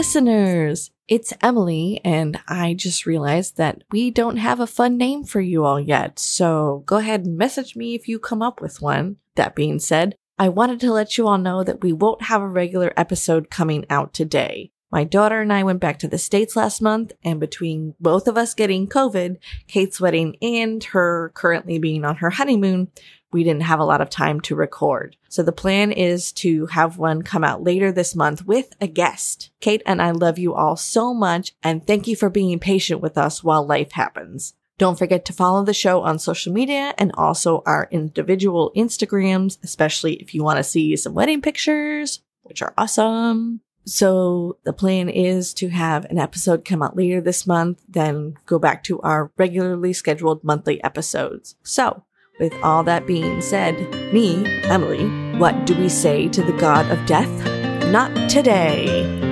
listeners! It's Emily, and I just realized that we don't have a fun name for you all yet, so go ahead and message me if you come up with one. That being said, I wanted to let you all know that we won't have a regular episode coming out today. My daughter and I went back to the States last month, and between both of us getting COVID, Kate's wedding, and her currently being on her honeymoon, we didn't have a lot of time to record. So the plan is to have one come out later this month with a guest. Kate and I love you all so much and thank you for being patient with us while life happens. Don't forget to follow the show on social media and also our individual Instagrams, especially if you want to see some wedding pictures, which are awesome. So the plan is to have an episode come out later this month, then go back to our regularly scheduled monthly episodes. So with all that being said, me, Emily, what do we say to the god of death? Not today.